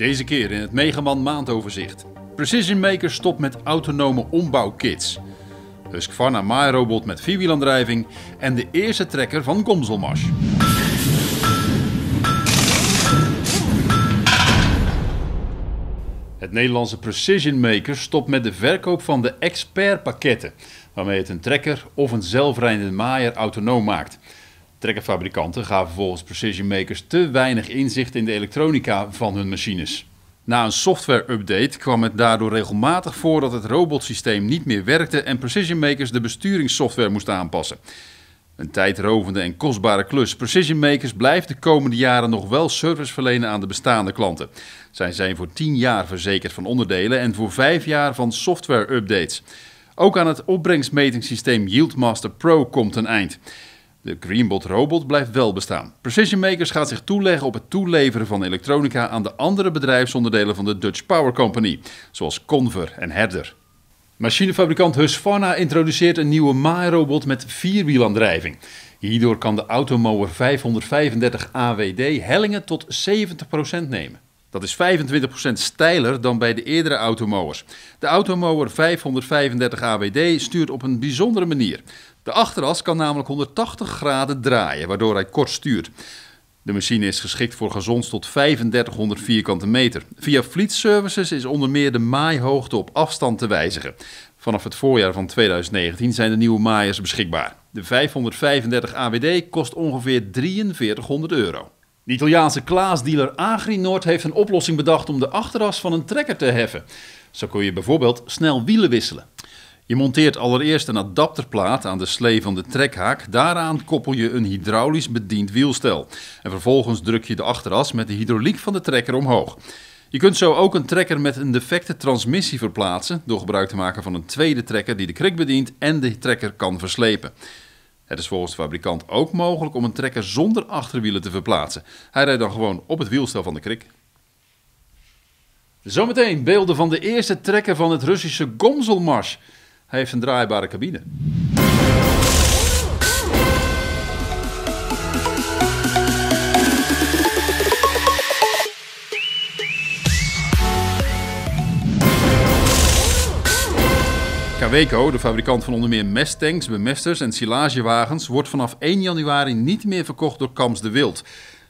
Deze keer in het Megaman maandoverzicht. Precision Maker stopt met autonome ombouwkits. Husqvarna maairobot met vierwielaandrijving en de eerste trekker van Gomzelmash. Het Nederlandse Precision Maker stopt met de verkoop van de expert pakketten, waarmee het een trekker of een zelfrijdende maaier autonoom maakt. Trekkerfabrikanten gaven volgens Precision Makers te weinig inzicht in de elektronica van hun machines. Na een software-update kwam het daardoor regelmatig voor dat het robotsysteem niet meer werkte en Precision Makers de besturingssoftware moest aanpassen. Een tijdrovende en kostbare klus. Precision Makers blijft de komende jaren nog wel service verlenen aan de bestaande klanten. Zij zijn voor 10 jaar verzekerd van onderdelen en voor 5 jaar van software-updates. Ook aan het opbrengstmetingssysteem Yieldmaster Pro komt een eind. De Greenbot robot blijft wel bestaan. Precision Makers gaat zich toeleggen op het toeleveren van elektronica aan de andere bedrijfsonderdelen van de Dutch Power Company, zoals Conver en Herder. Machinefabrikant Husqvarna introduceert een nieuwe maairobot met vierwielaandrijving. Hierdoor kan de Automower 535 AWD hellingen tot 70% nemen. Dat is 25% steiler dan bij de eerdere automowers. De Automower 535 AWD stuurt op een bijzondere manier. De achteras kan namelijk 180 graden draaien, waardoor hij kort stuurt. De machine is geschikt voor gazons tot 3500 vierkante meter. Via Fleet Services is onder meer de maaihoogte op afstand te wijzigen. Vanaf het voorjaar van 2019 zijn de nieuwe maaiers beschikbaar. De 535 AWD kost ongeveer 4300 euro. De Italiaanse Klaas-dealer Agri-Noord heeft een oplossing bedacht om de achteras van een trekker te heffen. Zo kun je bijvoorbeeld snel wielen wisselen. Je monteert allereerst een adapterplaat aan de slee van de trekhaak. Daaraan koppel je een hydraulisch bediend wielstel. En vervolgens druk je de achteras met de hydrauliek van de trekker omhoog. Je kunt zo ook een trekker met een defecte transmissie verplaatsen door gebruik te maken van een tweede trekker die de krik bedient en de trekker kan verslepen. Het is volgens de fabrikant ook mogelijk om een trekker zonder achterwielen te verplaatsen. Hij rijdt dan gewoon op het wielstel van de krik. Zometeen beelden van de eerste trekker van het Russische Gomzelmars. Hij heeft een draaibare cabine. Kaweco, de fabrikant van onder meer mestanks, bemesters en silagewagens, wordt vanaf 1 januari niet meer verkocht door Kams de Wild,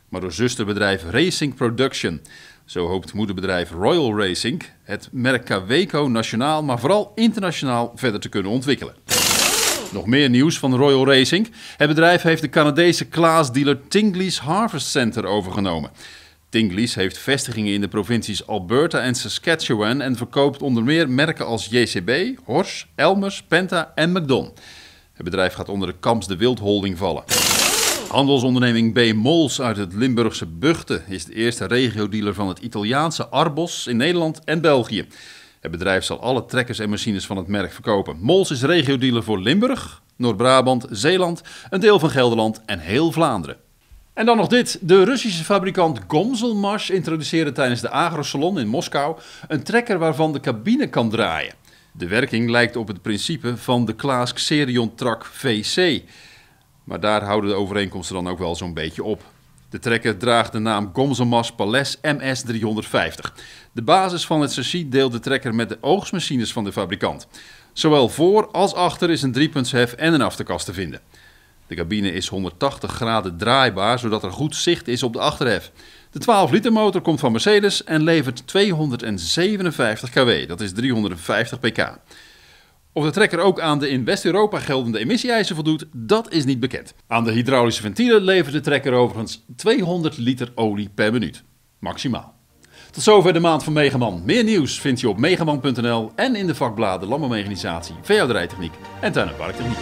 maar door zusterbedrijf Racing Production. Zo hoopt moederbedrijf Royal Racing het merk Kaweco nationaal, maar vooral internationaal verder te kunnen ontwikkelen. Nog meer nieuws van Royal Racing. Het bedrijf heeft de Canadese Klaas-dealer Tingley's Harvest Center overgenomen. Tingley's heeft vestigingen in de provincies Alberta en Saskatchewan en verkoopt onder meer merken als JCB, Horsch, Elmers, Penta en McDon. Het bedrijf gaat onder de Kamps de Wild Holding vallen. Handelsonderneming B. Mols uit het Limburgse Buchten is de eerste regiodealer van het Italiaanse Arbos in Nederland en België. Het bedrijf zal alle trekkers en machines van het merk verkopen. Mols is regiodealer voor Limburg, Noord-Brabant, Zeeland, een deel van Gelderland en heel Vlaanderen. En dan nog dit. De Russische fabrikant Gomzelmash introduceerde tijdens de Agrosalon in Moskou een trekker waarvan de cabine kan draaien. De werking lijkt op het principe van de Klaas Xerion Trak VC. Maar daar houden de overeenkomsten dan ook wel zo'n beetje op. De trekker draagt de naam Gomzelmash Pales MS350. De basis van het chassis deelt de trekker met de oogstmachines van de fabrikant. Zowel voor als achter is een driepuntshef en een achterkast te vinden. De cabine is 180 graden draaibaar, zodat er goed zicht is op de achterhef. De 12 liter motor komt van Mercedes en levert 257 kW, dat is 350 pk. Of de trekker ook aan de in West-Europa geldende emissie-eisen voldoet, dat is niet bekend. Aan de hydraulische ventielen levert de trekker overigens 200 liter olie per minuut. Maximaal. Tot zover de maand van Megaman. Meer nieuws vind je op megaman.nl en in de vakbladen Landbouwmechanisatie, veehouderijtechniek en tuin- en parktechniek.